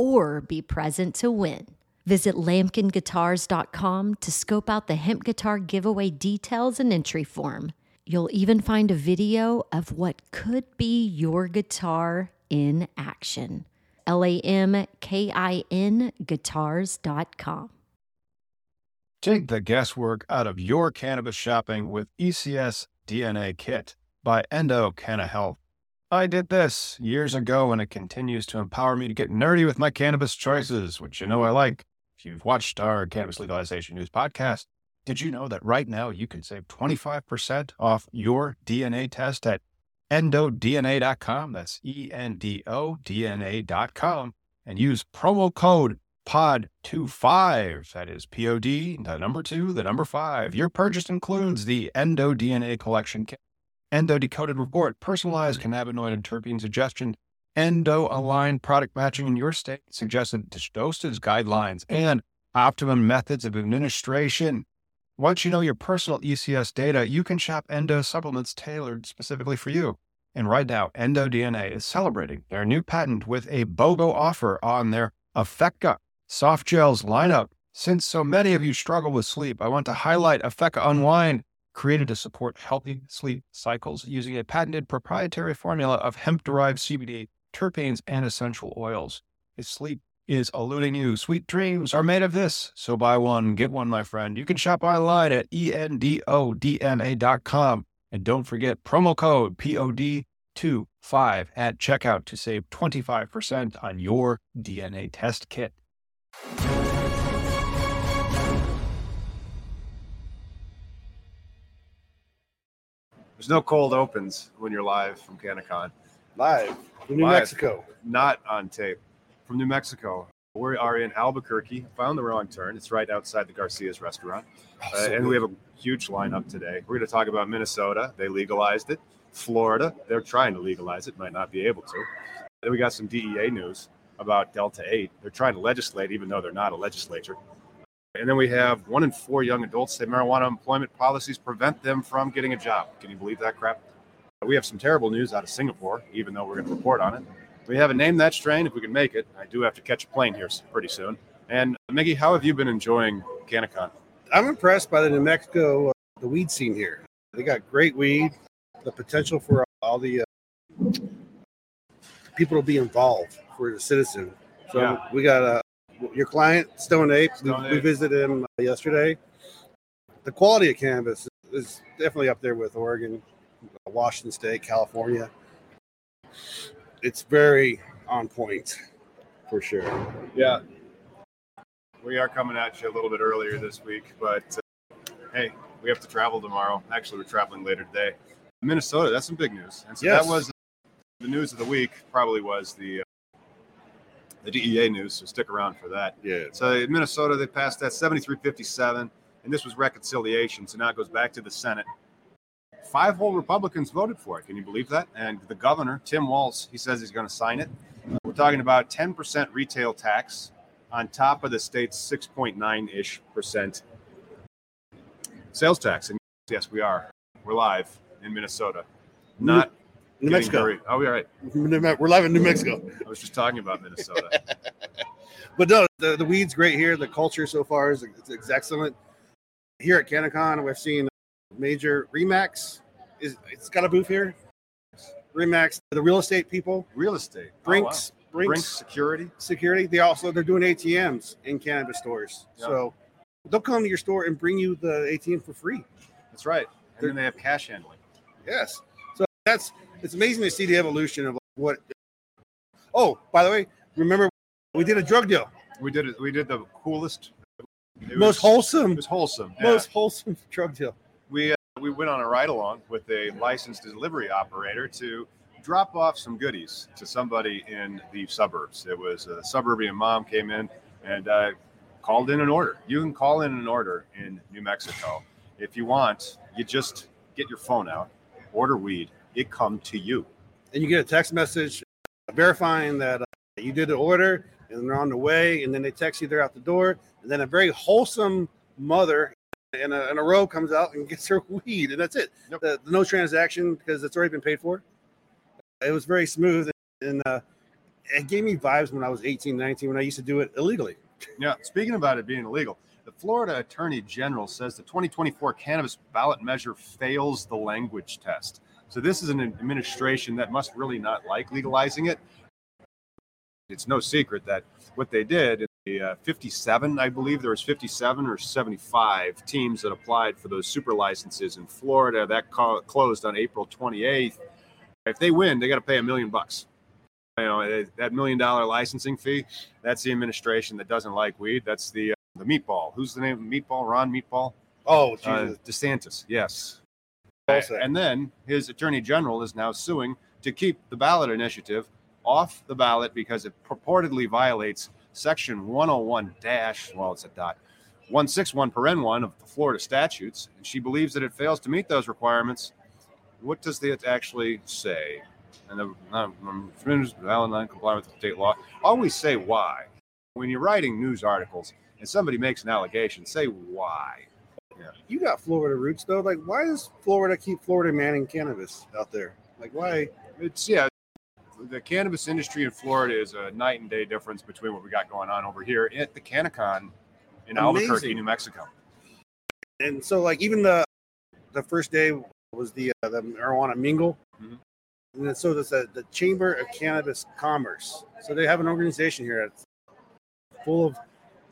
or be present to win. Visit lamkinguitars.com to scope out the hemp guitar giveaway details and entry form. You'll even find a video of what could be your guitar in action. L A M K I N guitars.com. Take the guesswork out of your cannabis shopping with ECS DNA Kit by Endo Canna Health. I did this years ago and it continues to empower me to get nerdy with my cannabis choices, which you know I like. If you've watched our cannabis legalization news podcast, did you know that right now you can save 25% off your DNA test at endodna.com? That's E N D O DNA.com and use promo code POD25. That is P O D, the number two, the number five. Your purchase includes the Endo DNA collection kit, Endo decoded report, personalized cannabinoid and terpene suggestion, endo aligned product matching in your state, suggested dosage guidelines, and optimum methods of administration. Once you know your personal ECS data, you can shop endo supplements tailored specifically for you. And right now, Endo DNA is celebrating their new patent with a BOGO offer on their Affecca soft gels lineup. Since so many of you struggle with sleep, I want to highlight Affecca Unwind, created to support healthy sleep cycles using a patented proprietary formula of hemp derived CBD, terpenes, and essential oils. If sleep is eluding you, sweet dreams are made of this. So buy one, get one, my friend. You can shop online at endodna.com. And don't forget promo code POD25 at checkout to save 25% on your DNA test kit. There's no cold opens when you're live from CannaCon. Live from New Live. Mexico. Not on tape. From New Mexico. We are in Albuquerque. Found the wrong turn. It's right outside the Garcia's restaurant. Uh, and we have a huge lineup today. We're going to talk about Minnesota. They legalized it. Florida, they're trying to legalize it, might not be able to. Then we got some DEA news about Delta 8. They're trying to legislate, even though they're not a legislature. And then we have one in four young adults say marijuana employment policies prevent them from getting a job. Can you believe that crap? We have some terrible news out of Singapore, even though we're going to report on it. We haven't named that strain if we can make it. I do have to catch a plane here pretty soon. And Miggy, how have you been enjoying CannaCon? I'm impressed by the New Mexico, uh, the weed scene here. They got great weed, the potential for all the uh, people to be involved for the citizen. So Yeah. we got uh, your client, Stone Ape. Stone we, we visited him uh, yesterday. The quality of cannabis is definitely up there with Oregon, Washington State, California. It's very on point for sure. Yeah. We are coming at you a little bit earlier this week, but uh, hey, we have to travel tomorrow. Actually, we're traveling later today. Minnesota, that's some big news. And so Yes. that was uh, the news of the week, probably was the uh, the DEA news, so stick around for that. Yeah. So in Minnesota, they passed that 7357, and this was reconciliation. So now it goes back to the Senate. Five whole Republicans voted for it. Can you believe that? And the governor, Tim Walz, he says he's going to sign it. We're talking about 10% retail tax on top of the state's 6.9 ish percent sales tax. And yes, we are. We're live in Minnesota. Not New Mexico. hurried. Oh, we're right. We're live in New Mexico. I was just talking about Minnesota. But no, the, the weed's great here. The culture so far is, is excellent. Here at CannaCon, we've seen major Remax. Is it's got a booth here? Remax, the real estate people, Real estate. Oh, wow. Brinks, Brinks, Brinks Security. Security. They also they're doing ATMs in cannabis stores. Yeah. So they'll come to your store and bring you the ATM for free. That's right. And then they have cash handling. Yes. So that's it's amazing to see the evolution of what. Oh, by the way, remember we did a drug deal. We did it. We did the coolest, most was- wholesome, It was wholesome. yeah. most wholesome drug deal. we uh, we went on a ride along with a licensed delivery operator to drop off some goodies to somebody in the suburbs. It was a suburban mom came in and uh, called in an order. You can call in an order in New Mexico if you want. You just get your phone out, order weed. It come to you. and you get a text message verifying that uh, you did the order and they're on the way and then they text you they're out the door and then a very wholesome mother in a, in a row comes out and gets her weed and that's it Yep. the, the no transaction because it's already been paid for it was very smooth and uh, it gave me vibes when i was 18 19 when i used to do it illegally Yeah. Speaking about it being illegal, the Florida Attorney General says the 2024 cannabis ballot measure fails the language test. So this is an administration that must really not like legalizing it. It's no secret that what they did, in the uh, 57, I believe there was 57 or 75 teams that applied for those super licenses in Florida. That co- closed on April 28th. If they win, they got to pay a million bucks. You know eh, that million dollar licensing fee. That's the administration that doesn't like weed. That's the uh, the meatball. Who's the name? Of meatball. Ron Meatball. oh Uh, Jesus. DeSantis. Yes. And then his attorney general is now suing to keep the ballot initiative off the ballot because it purportedly violates section 101 dash, well, it's a dot, 161 paren 1 of the Florida statutes. And she believes that it fails to meet those requirements. What does it actually say? And the um, valid non comply with state law. Always say why. When you're writing news articles and somebody makes an allegation, say why. You got florida roots though. Like why does florida keep florida manning cannabis out there? Like why? It's yeah. The cannabis industry in Florida is a night and day difference between what we got going on over here at the CannaCon in Albuquerque, New Mexico. and so like even the the first day was the uh, the marijuana mingle. Mhm. and then so there's a, the chamber of cannabis commerce. So they have an organization here that's full of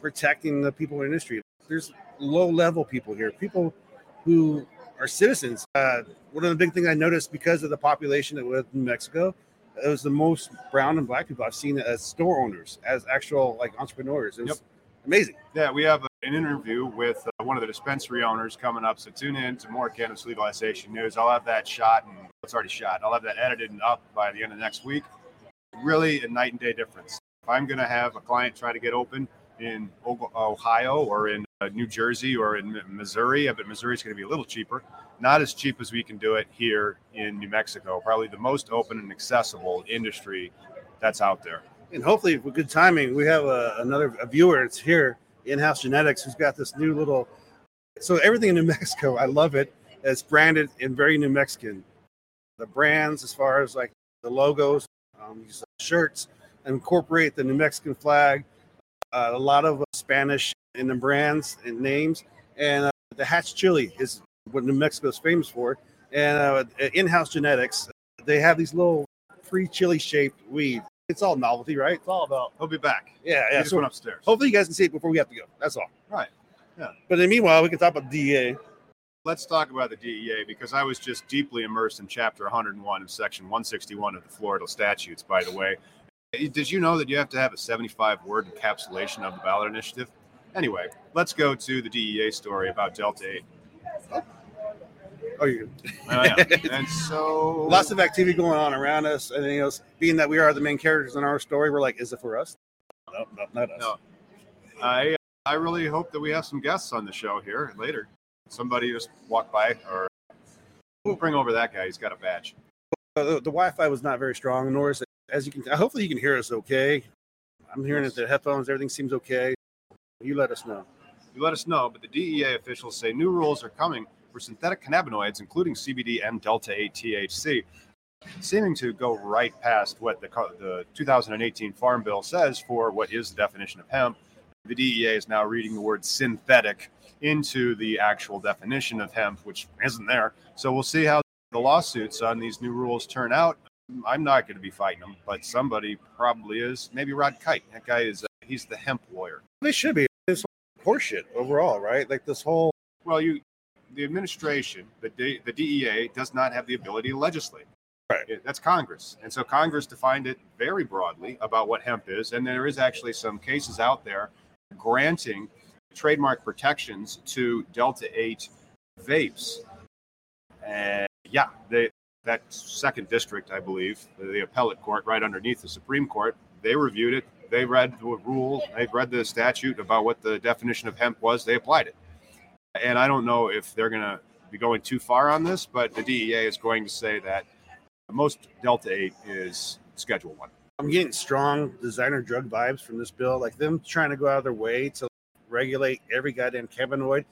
protecting the people in the industry. There's low level people here people who are citizens uh, one of the big things i noticed because of the population that was in mexico it was the most brown and black people i've seen as store owners as actual like entrepreneurs it was Yep. amazing Yeah, we have an interview with uh, one of the dispensary owners coming up. So tune in to more cannabis legalization news. I'll have that shot and it's already shot. I'll have that edited and up by the end of next week. Really a night and day difference. If I'm going to have a client try to get open in Ohio or in New Jersey or in Missouri, I bet is going to be a little cheaper. Not as cheap as we can do it here in New Mexico. Probably the most open and accessible industry that's out there. and hopefully with good timing we have a, another a viewer it's here in-house genetics who's got this new little so everything in new mexico i love it it's branded in very new mexican the brands as far as like the logos um, these shirts incorporate the new mexican flag uh, a lot of uh, spanish in the brands and names and uh, the hatch chili is what new mexico is famous for and uh, in-house genetics they have these little free chili shaped weed it's all novelty, right? It's all about He'll be back. yeah, He yeah. just So went upstairs. hopefully you guys can see it before we have to go. That's all. Right. Yeah. But then meanwhile, we can talk about DEA. let's talk about the DEA because I was just deeply immersed in Chapter 101 of Section 161 of the Florida statutes. By the way, did you know that you have to have a 75 word encapsulation of the ballot initiative? Anyway, let's go to the DEA story about Delta 8. Oh, you Oh, yeah. and so, lots of activity going on around us, and you know, being that we are the main characters in our story, we're like, is it for us? No, no, not us. No. I I really hope that we have some guests on the show here later. Somebody just walk by, or we'll bring over that guy. He's got a badge. Uh, The, the Wi-Fi was not very strong, nor is it, as you can. Hopefully, you can hear us okay. I'm hearing it. The headphones, everything seems okay. You let us know. You let us know, but the DEA officials say new rules are coming for synthetic cannabinoids, including CBD and Delta 8 THC, seeming to go right past what the, the 2018 Farm Bill says for what is the definition of hemp. The DEA is now reading the word synthetic into the actual definition of hemp, which isn't there. So we'll see how the lawsuits on these new rules turn out. I'm not going to be fighting them, but somebody probably is. Maybe Rod Kight. That guy is, uh, he's the hemp lawyer. They should be. Horseshit overall, right? Like this whole Well, you, the administration, the D, the DEA does not have the ability to legislate. Right. It- That's Congress, and so Congress defined it very broadly about what hemp is, and there is actually some cases out there granting trademark protections to Delta Eight vapes. And yeah, they that second district, I believe, the appellate court right underneath the Supreme Court, they reviewed it. They read the rule, they've read the statute about what the definition of hemp was. They applied it. And I don't know if they're going to be going too far on this, but the DEA is going to say that most Delta 8 is Schedule 1. I'm getting strong designer drug vibes from this bill, like them trying to go out of their way to regulate every goddamn cannabinoid.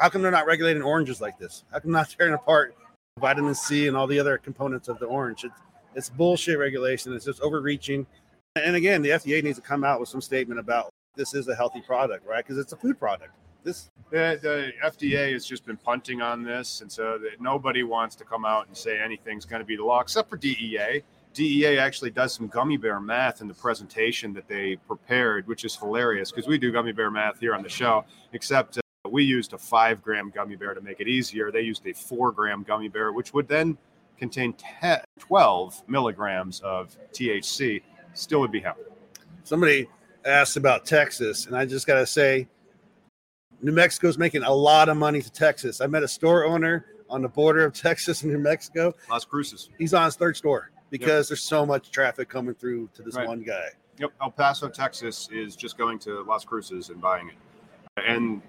How come they're not regulating oranges like this? How come not tearing apart vitamin C and all the other components of the orange? It's, it's bullshit regulation. It's just overreaching. And again, the FDA needs to come out with some statement about this is a healthy product, right? Because it's a food product. This The, the FDA has just been punting on this, and so that nobody wants to come out and say anything's going to be the law, except for DEA. DEA actually does some gummy bear math in the presentation that they prepared, which is hilarious because we do gummy bear math here on the show, except uh, we used a five gram gummy bear to make it easier. They used a four gram gummy bear, which would then contain 10, 12 milligrams of THC. Still would be hemp. somebody asked about Texas, and I just gotta say, New Mexico's making a lot of money to Texas. I met a store owner on the border of Texas and New Mexico. Las Cruces. He's on his third store because there's so much traffic coming through to this Right. one guy. Yep, El Paso, Texas is just going to Las Cruces and buying it, and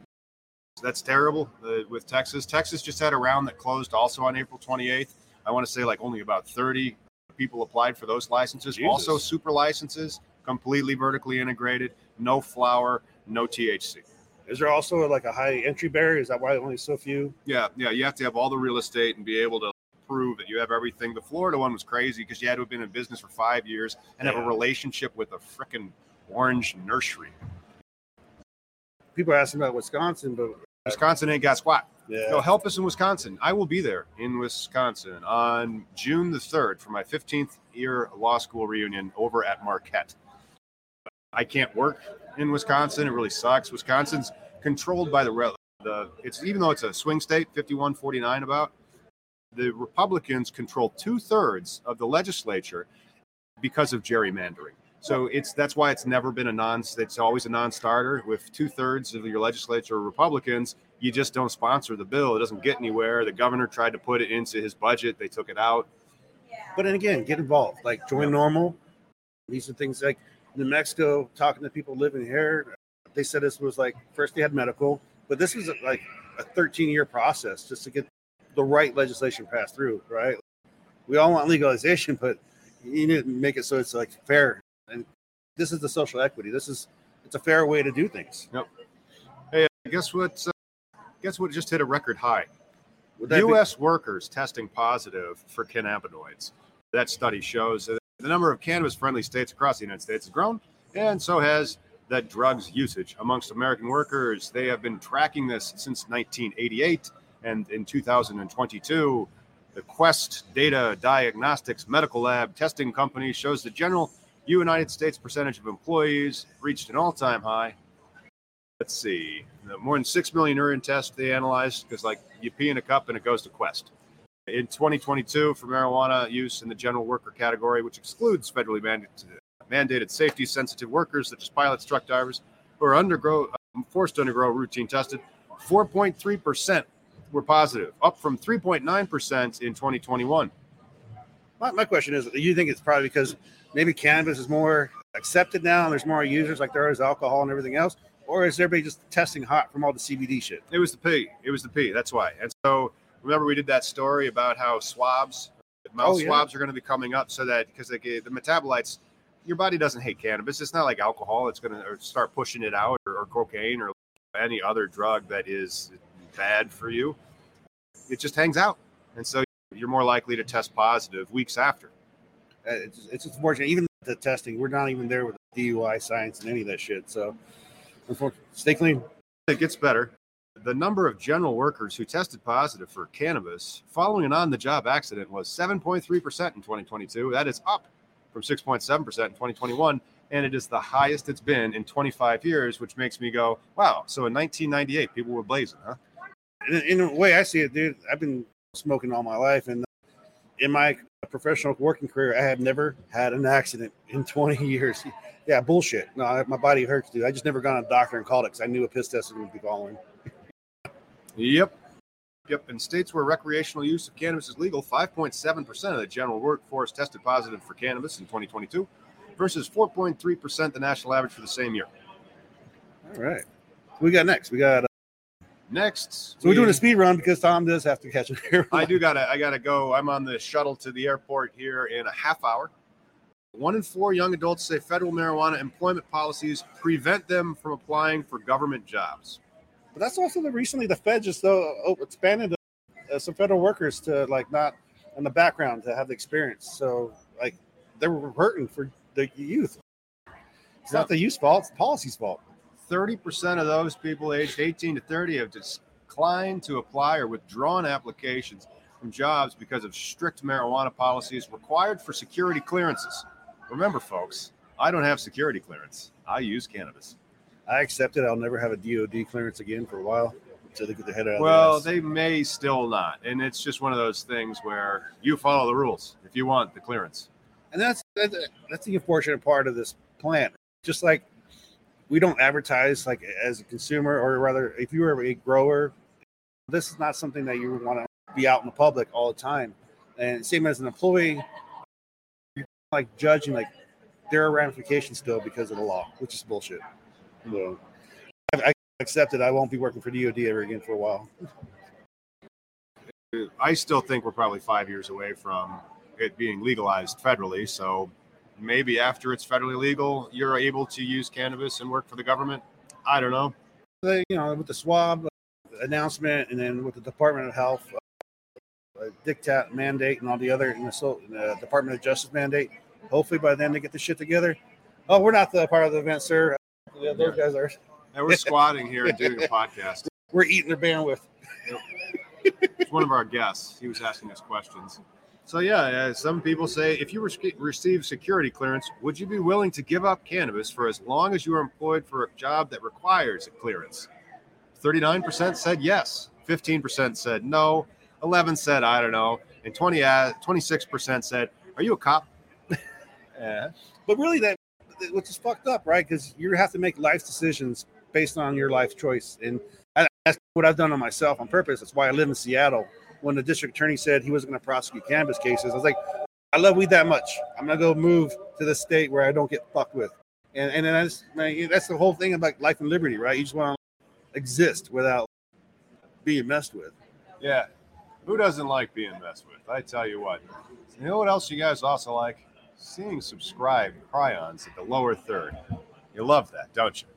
that's terrible uh, with Texas. Texas just had a round that closed also on April 28th. I want to say like only about 30 people applied for those licenses. Jesus. Also, super licenses, completely vertically integrated, no flour, no THC. Is there also like a high entry barrier? Is that why only so few? Yeah, yeah, you have to have all the real estate and be able to prove that you have everything. The Florida one was crazy because you had to have been in business for five years and have a relationship with a freaking orange nursery. People are asking about Wisconsin, but Wisconsin ain't got squat. yeah, No, help us in Wisconsin. I will be there in Wisconsin on June the 3rd for my 15th year law school reunion over at Marquette. I can't work in Wisconsin. It really sucks. Wisconsin's controlled by the the it's even though it's a swing state, 51-49 about, the Republicans control two thirds of the legislature because of gerrymandering. So it's that's why it's never been a non. It's always a non-starter. With two thirds of your legislature are Republicans, you just don't sponsor the bill. It doesn't get anywhere. The governor tried to put it into his budget. They took it out. but then again, get involved. Like join normal. These are things like New Mexico. Talking to people living here, they said this was like first they had medical, but this was like a 13 year process just to get the right legislation passed through. Right? We all want legalization, but you need to make it so it's like fair. And this is the social equity. This is it's a fair way to do things. Yep. Hey, guess what? Uh, guess what? Just hit a record high. That be- U.S. workers testing positive for cannabinoids. That study shows that the number of cannabis-friendly states across the United States has grown, and so has that drugs usage amongst American workers. They have been tracking this since 1988, and in 2022, the Quest Data Diagnostics Medical Lab testing company shows the general United States percentage of employees reached an all-time high. Let's see, more than six million urine tests they analyzed because, like, you pee in a cup and it goes to Quest. In 2022, for marijuana use in the general worker category, which excludes federally mandated, mandated safety-sensitive workers such as pilots, truck drivers, who are undergo um, forced to undergo routine tested, 4.3 percent were positive, up from 3.9 percent in 2021. My, my question is, do you think it's probably because maybe cannabis is more accepted now and there's more users like there is alcohol and everything else? Or is everybody just testing hot from all the CBD shit? It was the P. It was the P. That's why. And so remember we did that story about how swabs, mouth Oh, yeah. swabs are going to be coming up so that because the metabolites, your body doesn't hate cannabis. It's not like alcohol. It's going to start pushing it out or, or cocaine or any other drug that is bad for you. It just hangs out. And so you're more likely to test positive weeks after. Uh, It's, it's unfortunate. Even the testing, we're not even there with the DUI science and any of that shit. So, unfortunately, stay clean. It gets better. The number of general workers who tested positive for cannabis following an on the job accident was 7.3% in 2022. That is up from 6.7% in 2021. and it is the highest it's been in 25 years, which makes me go, wow. So in 1998, people were blazing, huh? in, in the way I see it, dude, I've been smoking all my life, and in my professional working career, I have never had an accident in 20 years. Yeah, bullshit. No, I- my body hurts, dude. I just never gone to a doctor and called it because I knew a piss test would be following. Yep. Yep. In states where recreational use of cannabis is legal, 5.7% of the general workforce tested positive for cannabis in 2022 versus 4.3% the national average for the same year. All right. What we got next? We got. Next, so we're doing a speed run because Tom does have to catch an air. I do gotta I gotta go. I'm on the shuttle to the airport here in a half hour. One in four young adults say federal marijuana employment policies prevent them from applying for government jobs. But that's also the recently the Fed just though oh, expanded uh, some federal workers to like not in the background to have the experience. So like they were hurting for the youth. It's not the youth's fault; it's the policy's fault. 30% of those people aged 18 to 30 have declined to apply or withdrawn applications from jobs because of strict marijuana policies required for security clearances. Remember, folks, I don't have security clearance. I use cannabis. I accept it. I'll never have a DoD clearance again for a while until they get their head out. Well, the they may still not. And it's just one of those things where you follow the rules if you want the clearance. and that's that's, that's the unfortunate part of this plant. Just like we don't advertise like as a consumer, or rather, if you are a grower, this is not something that you want to be out in the public all the time. And same as an employee, you're like judging like there are ramifications still because of the law, which is bullshit. So I, I accept it. I won't be working for DoD ever again for a while. I still think we're probably five years away from it being legalized federally. So maybe after it's federally legal, you're able to use cannabis and work for the government. I don't know. They, you know, with the swab announcement, and then with the Department of Health uh, dictat mandate, and all the other, and the so, uh, Department of Justice mandate. Hopefully, by then they get the shit together. Oh, we're not the part of the event, sir. Yeah, those guys are. And we're squatting here and doing a podcast. We're eating their bandwidth. It's one of our guests. He was asking us questions. So yeah, some people say if you rec- receive security clearance, would you be willing to give up cannabis for as long as you are employed for a job that requires a clearance? Thirty-nine percent said yes. Fifteen percent said no. Eleven said I don't know, and 20 uh, 26 percent said, "Are you a cop?" yeah. But really, that which is fucked up, right? Because you have to make life decisions based on your life choice, and that's what I've done on myself on purpose. That's why I live in Seattle. When the district attorney said he wasn't going to prosecute cannabis cases, I was like, I love weed that much. I'm gonna go move to the state where I don't get fucked with, and and then that's man, that's the whole thing about life and liberty, right? You just want to exist without being messed with. Yeah. Who doesn't like being messed with? I tell you what. You know what else you guys also like? Seeing subscribed prions at the lower third. You love that, don't you?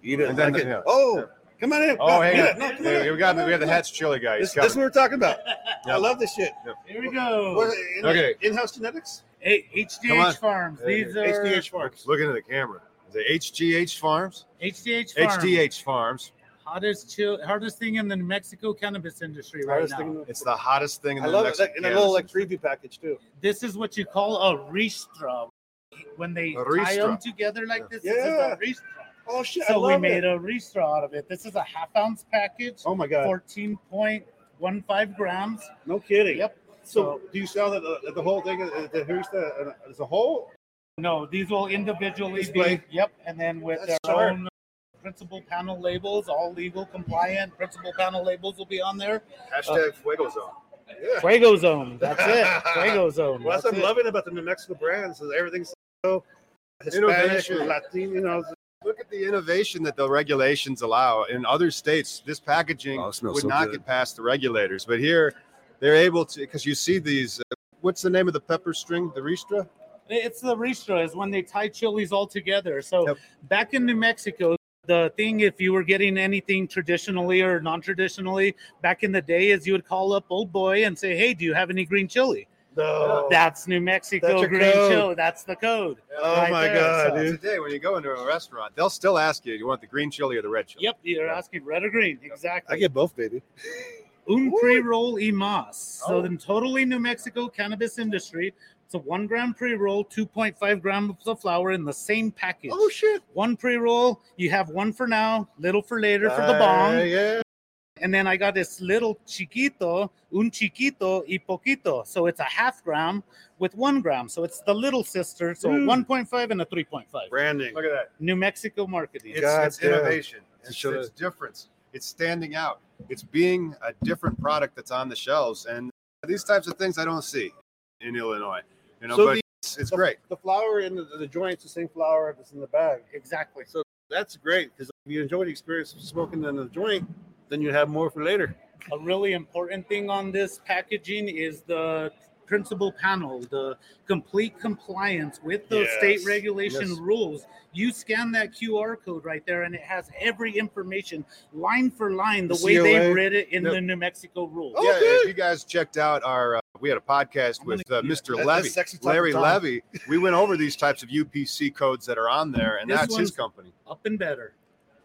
You know, like the- it- oh! yeah. oh, come on in. Oh, No, hey, get it. No, come hey, on. we got we have the Hatch Chili guy. He's This, this is what we're talking about. I love this shit. Here we go. What, in, Okay. In-house genetics. Hey, Come on. HDH Farms. These are HDH Farms. Look into the camera. Is it HGH Farms? HDH Farms. HDH Farms. Hottest chill, hardest thing in the New Mexico cannabis industry right Hardest now. thing- It's the hottest thing in I the love it. Mexican Like, in a little like cannabis preview package too. This is what you call a ristra. When they A tie ristra. them together like this, this Yeah. is a ristra. Oh shit! I So we made it. a ristra out of it. This is a half ounce package, Oh my god! 14.15 grams. No kidding. Yep. So, do you sell the, the, the whole thing? uh, The here's uh, as a whole? No, these will individually Display. be. Yep, and then with That's their sharp. own principal panel labels, all legal compliant. Principal panel labels will be on there. Hashtag Fuego Zone. Yeah. Fuego Zone. That's it. Fuego Zone. Well, that's, That's what I'm it. loving about the New Mexico brands. Is everything's so Hispanic, Innovation. Latino. You know, Look at the innovation that the regulations allow. In other states, this packaging Oh, would so not good. get past the regulators. But here, they're able to, because you see these. Uh, what's the name of the pepper string? The Ristra? It's the ristra is when they tie chilies all together. So Yep. back in New Mexico, the thing if you were getting anything traditionally or non-traditionally back in the day is you would call up old boy and say, "Hey, do you have any green chili?" No. That's New Mexico That's green code. chili. That's the code. oh right my there, god, so- dude! Today, when you go into a restaurant, they'll still ask you, you want the green chili or the red chili? Yep, you're asking red or green. Exactly. I get both, baby. Un pre-roll y más. So Oh. the totally New Mexico cannabis industry, It's a one gram pre roll, 2.5 grams of flour in the same package. Oh shit! One pre roll, you have one for now, little for later for the Uh, bong. yeah. And then I got this little chiquito, un chiquito y poquito. So it's a half gram with one gram. So it's the little sister. So Mm. 1.5 and a 3.5. Branding. Look at that. New Mexico marketing. It's, it's innovation. It's, should it's difference. It's standing out. It's being a different product that's on the shelves. And these types of things I don't see in Illinois. You know, So but the- it's, it's the, great. The flour in the, the joint's the same flour that's in the bag. Exactly. So that's great because if you enjoy the experience of smoking in the joint, then you have more for later. A really important thing on this packaging is the principal panel, the complete compliance with the state regulation Yes. rules. You scan that QR code right there, and it has every information line for line, the, The way COA. they've read it in Yep. the New Mexico rules. Oh, yeah, good. if you guys checked out our, uh, we had a podcast I'm with uh, Mr. Levy, that's sexy talk Larry. Levy. We went over these types of UPC codes that are on there, and This that's his company. Up and better.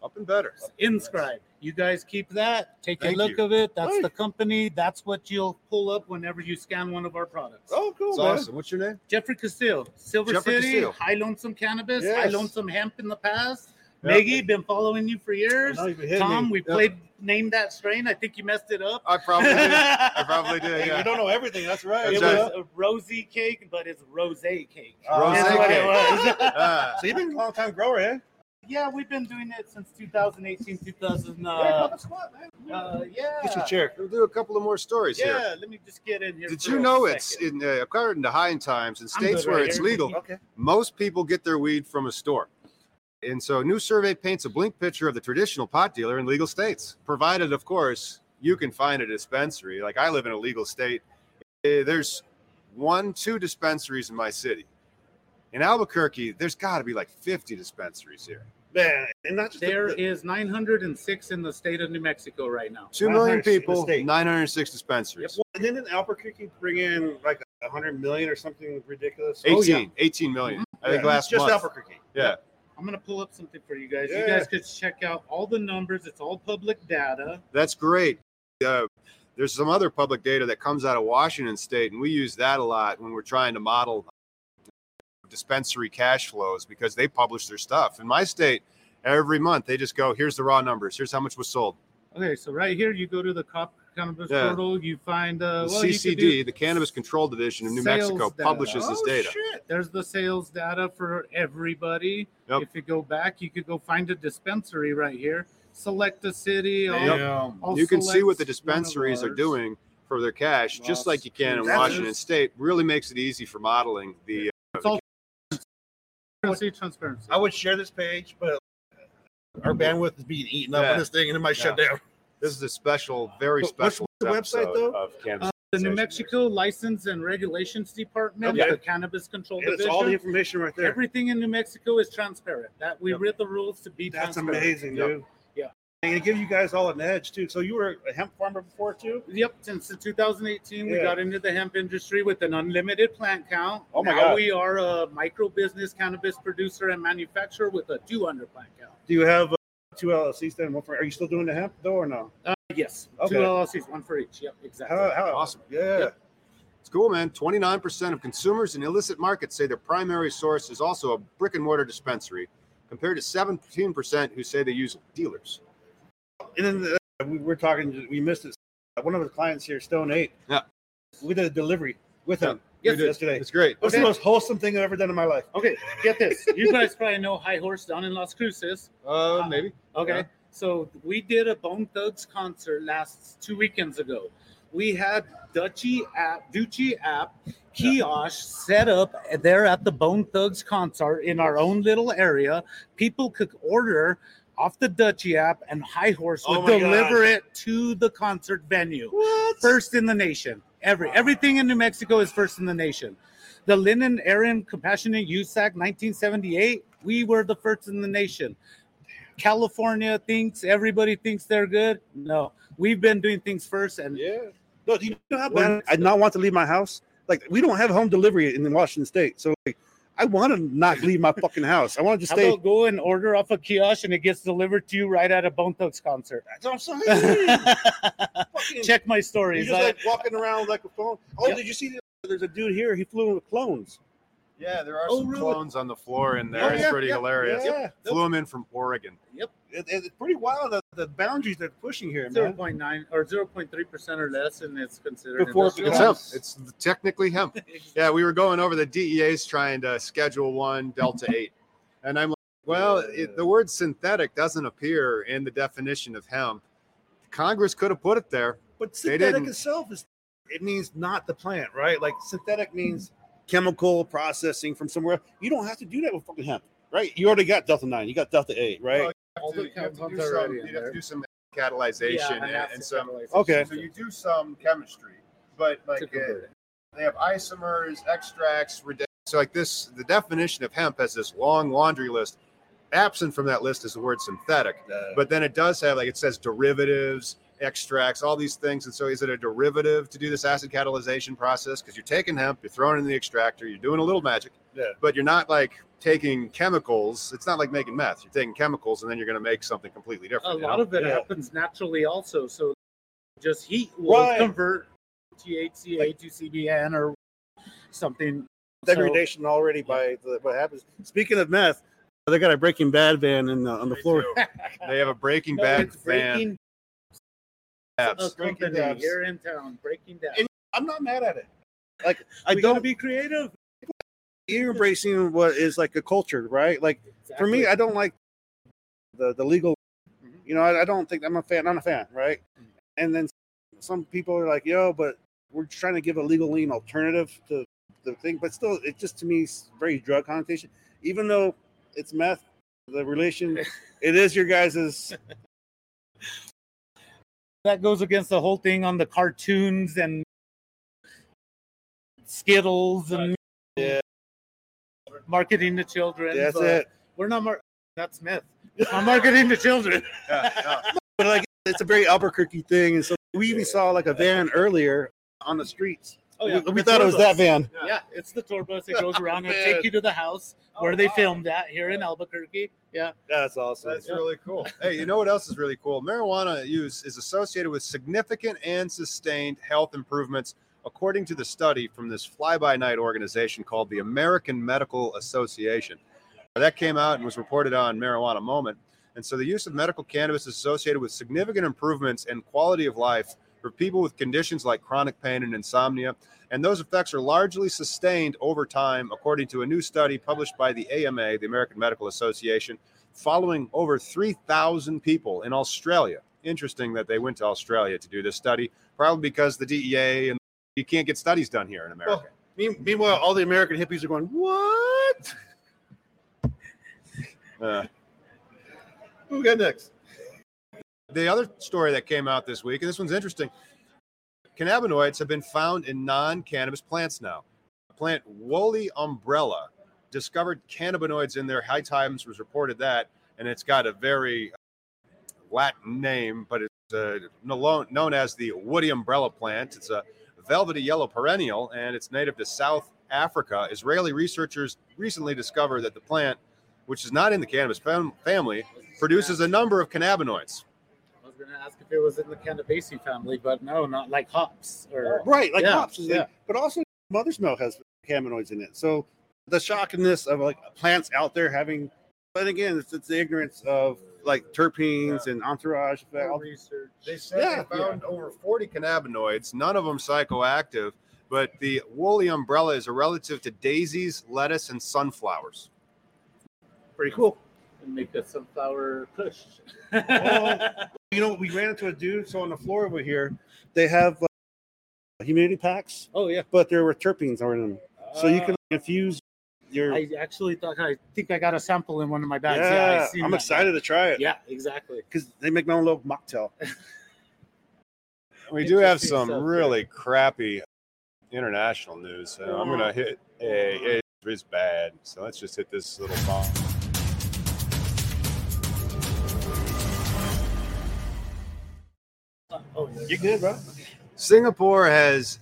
Up and better. Inscribe. You guys keep that. Take Thank a look you. of it. That's Hey. the company. That's what you'll pull up whenever you scan one of our products. Oh, cool, It's man. awesome. What's your name? Jeffrey Castillo, Silver Jeffrey City, Castillo. high lonesome cannabis, high Yes. lonesome hemp in the past. Yeah. Miggy, been following you for years. Now you've hit Tom, me. we Yeah. played name that strain. I think you messed it up. I probably did. I probably did. Yeah. you don't know everything. That's right. it That's was a rosy cake, but it's rose cake. That's Rosé what cake. it was. Ah. So you've been a long time grower, eh? Yeah, we've been doing it since 2018, 2000. yeah, Uh, come squat, uh, yeah. Get your chair. We'll do a couple of more stories here. Yeah, let me just get in here. Did for you a know it's second. in uh, according to High Times in states where right it's here. legal? Okay. Most people get their weed from a store. And so, a new survey paints a blink picture of the traditional pot dealer in legal states, provided, of course, you can find a dispensary. Like I live in a legal state. Eh, There's one, two dispensaries in my city. In Albuquerque, there's got to be like 50 dispensaries here. Man, and not just There the, is 906 in the state of New Mexico right now. Two million 906 in the people, 906 dispensaries. And then in Albuquerque bring in like hundred million or something ridiculous. 18, Oh, yeah. 18 million. I think Yeah, last just month. Albuquerque. Yeah. I'm gonna pull up something for you guys. Yeah. You guys could check out all the numbers. It's all public data. That's great. Uh, there's some other public data that comes out of Washington State, and we use that a lot when we're trying to model dispensary cash flows because they publish their stuff. In my state, every month they just go, "Here's the raw numbers. Here's how much was sold." Okay, so right here you go to the cop cannabis Yeah. portal. You find uh, The well, CCD, the Cannabis Control Division of New Mexico, data. publishes this Oh, data. shit. There's the sales data for everybody. Yep. If you go back, you could go find a dispensary right here. Select a city. I'll you can see what the select one of dispensaries are doing for their cash, just like you can in That's- Washington State. Really makes it easy for modeling the. It's transparency. transparency. I would share this page, but our bandwidth is being eaten up Yeah. on this thing, and it might shut down. This is a special, very What- what's special the website, episode though? of Cannabis. Uh, the New Conversation. Mexico License and Regulations Department, Okay. the Cannabis Control it's Division. all the information right there. Everything in New Mexico is transparent. That we Yep. read the rules to be That's transparent. amazing, Yep. dude. Yeah. And it gives you guys all an edge too. So you were a hemp farmer before too. Yep, since 2018, we got into the hemp industry with an unlimited plant count. Oh my now God. we are a micro business cannabis producer and manufacturer with a 200 plant count. Do you have uh, two LLCs then? One for, are you still doing the hemp though or no? Uh, yes, Okay. two LLCs, one for each. Yep, exactly. How, how Awesome. Yeah. Yep. It's cool, man. 29% of consumers in illicit markets say their primary source is also a brick and mortar dispensary, compared to 17% who say they use dealers. And then uh, we were talking. We missed it. One of his clients here, Stone Eight. Yeah. We did a delivery with him Yes, yesterday. It's great. It was Okay. the most wholesome thing I've ever done in my life. Okay, get this. You guys probably know High Horse down in Las Cruces. Uh, maybe. Okay. Yeah. So we did a Bone Thugs concert last two weekends ago. We had Dutchie app, Dutchie app kiosk set up there at the Bone Thugs concert in our own little area. People could order off the Dutchie app, and High Horse would Oh deliver it to the concert venue. What? First in the nation. Every everything in New Mexico is first in the nation. The Lynn and Erin Compassionate Use Act 1978, we were the first in the nation. California thinks everybody thinks they're good. No, we've been doing things first, and Yeah. No, do you know how bad I not want to leave my house? Like we don't have home delivery in Washington State, so like, I want to not leave my fucking house. I want to just how stay. about go and order off a kiosk and it gets delivered to you right at a Bone Thugs concert? That's what I'm saying. Fucking- Check my You're stories. just I- like walking around like a phone. Oh, Yep. did you see the there's a dude here. He flew in with clones. Yeah, there are Oh, some really? clones on the floor in there. Oh, it's yeah, pretty yeah, hilarious. yeah. Flew them in from Oregon. It, it's pretty wild the, the boundaries they're pushing here, Zero man. point nine or zero point three percent or less, and it's considered Before it industrial. It's hemp. It's technically hemp. Yeah, we were going over the DEA's trying to schedule one Delta 8. And I'm like, well, it, the word synthetic doesn't appear in the definition of hemp. Congress could have put it there. But synthetic itself is it means not the plant, right? Like synthetic means chemical processing from somewhere. You don't have to do that with fucking hemp, right? You already got delta nine, you got delta eight, right? Well, All the You have to compounds do are some- already in there. do some catalyzation Yeah, and, acid and some. Okay. So you do some chemistry, but like uh, they have isomers, extracts, reduc- so like this. The definition of hemp has this long laundry list. Absent from that list is the word synthetic, but then it does have like it says derivatives, extracts, all these things. And so, is it a derivative to do this acid catalyzation process? Because you're taking hemp, you're throwing it in the extractor, you're doing a little magic, Yeah. but you're not like taking chemicals. It's not like making meth. You're taking chemicals, and then you're going to make something completely different. A lot know? of it Yeah. happens naturally, also. So just heat will Right. convert THCA to CBN or something. degradation already by the, what happens. Speaking of meth, they got a Breaking Bad van in the, on the They floor. They have a Breaking No, Bad it's fan. Breaking apps. A company Breaking Dabs. here in town. Breaking Down. And I'm not mad at it. Like I we gotta don't be creative. you're embracing what is like a culture, right? Like for me, I don't like the the legal. Mhm. You know, I, I don't think I'm a fan. I'm a fan, right? Mhm. And then some people are like, "Yo, but we're trying to give a legal lean alternative to the thing." But still, it just to me is very drug connotation. Even though it's meth, the relation it is your guys's. That goes against the whole thing on the cartoons and Skittles and Yeah. marketing to children. That's it. We're not mar- that's myth. I'm marketing to children. Yeah, no. But like, it's a very Albuquerque thing, and so we even saw like a van earlier on the streets. Oh we, yeah, we the thought it was tour that van. Yeah, it's the tour bus. It goes around and take you to the house oh, where Oh, they wow. filmed at here in Albuquerque. Yeah, That's awesome. That's really cool. Hey, you know what else is really cool? Marijuana use is associated with significant and sustained health improvements, according to the study from this fly by night organization called the American Medical Association. That came out and was reported on Marijuana Moment. And so the use of medical cannabis is associated with significant improvements in quality of life for people with conditions like chronic pain and insomnia. And those effects are largely sustained over time, according to a new study published by the AMA, the American Medical Association, following over 3,000 people in Australia. Interesting that they went to Australia to do this study, probably because the DEA and you can't get studies done here in America. Me- Meanwhile, all the American hippies are going, "What? Uh, Who we got next?" The other story that came out this week, and this one's interesting cannabinoids have been found in non cannabis plants now. The plant Woolly Umbrella discovered cannabinoids in their High Times was reported that, and it's got a very Latin name, but it's uh, known known as the woolly umbrella plant. It's a velvety yellow perennial, and it's native to South Africa. Israeli researchers recently discovered that the plant, which is not in the cannabis fam- family, produces a number of cannabinoids. I was gonna ask if it was in the Cannabaceae family, but no, not like hops or Right, like Yeah, hops, is yeah. but also mother's milk has cannabinoids in it. So the shockingness of like plants out there having, but again, it's, it's the ignorance of like terpenes and entourage effect. more all- research. They said Yeah, they found over 40 cannabinoids, none of them psychoactive, but the woolly umbrella is a relative to daisies, lettuce, and sunflowers. Pretty cool. and make a sunflower kush. You know, we ran into a dude. So on the floor over here, they have uh, humidity packs, oh yeah. but there were terpenes in them, so you can infuse your. I actually thought I think I got a sample in one of my bags. yeah, Yeah, I I'm that. excited to try it. Yeah, exactly. because they make my own little mocktail. We do have some stuff, really crappy international news. So I'm going to hit a, it is bad. So let's just hit this little bomb. Oh, yeah. You good, bro? Singapore has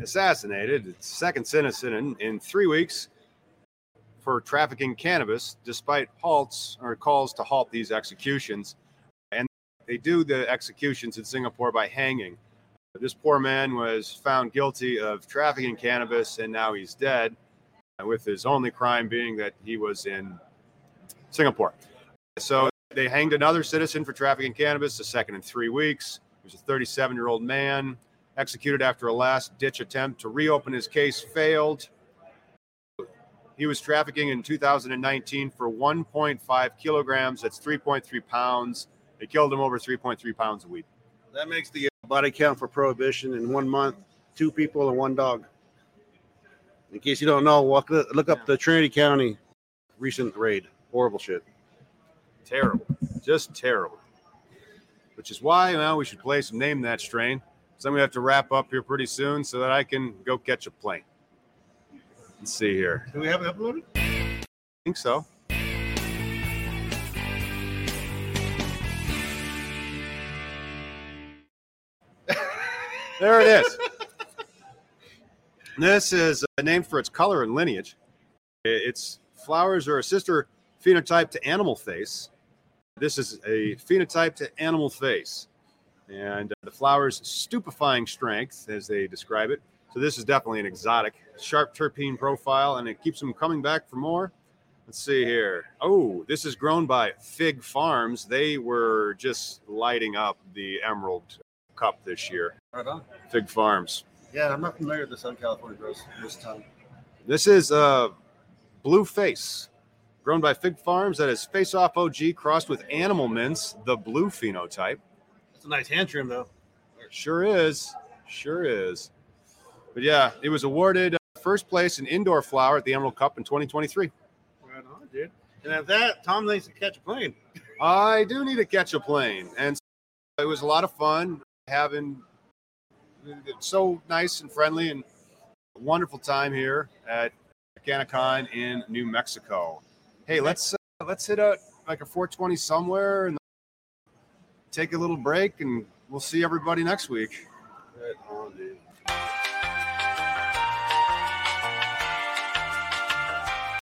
assassinated its second citizen in, in three weeks for trafficking cannabis, despite halts or calls to halt these executions. And they do the executions in Singapore by hanging. This poor man was found guilty of trafficking cannabis and now he's dead, uh, with his only crime being that he was in Singapore. So they hanged another citizen for trafficking cannabis, the second in three weeks. He was a 37 year old man, executed after a last ditch attempt to reopen his case failed. He was trafficking in 2019 for 1.5 kilograms. That's 3.3 pounds. They killed him over 3.3 pounds of weed. That makes the body count for prohibition in one month two people and one dog. In case you don't know, walk, look up the Trinity County recent raid. Horrible shit. Terrible. Just terrible. Which is why now we should play some Name That Strain. So I'm going to have to wrap up here pretty soon so that I can go catch a plane. Let's see here. Do we have it uploaded? I think so. there it is. This is a name for its color and lineage. Its flowers are a sister phenotype to animal face. This is a phenotype to animal face. And uh, the flower's stupefying strength, as they describe it. So this is definitely an exotic, sharp terpene profile, and it keeps them coming back for more. Let's see here. Oh, this is grown by Fig Farms. They were just lighting up the Emerald Cup this year. Right on. Fig Farms. Yeah, I'm not familiar with the Southern California grows this time. This is uh, Blue Face, grown by Fig Farms. That is Face Off OG crossed with Animal Mints, the blue phenotype. It's a nice hand trim, though. Sure is. Sure is. But yeah, it was awarded uh, first place in indoor flower at the Emerald Cup in 2023. Right on, dude. And at that, Tom needs to catch a plane. I do need to catch a plane. And it was a lot of fun having so nice and friendly and wonderful time here at CannaCon in New Mexico. Hey, let's uh, let's hit a like a 420 somewhere and take a little break and we'll see everybody next week. Right on, dude.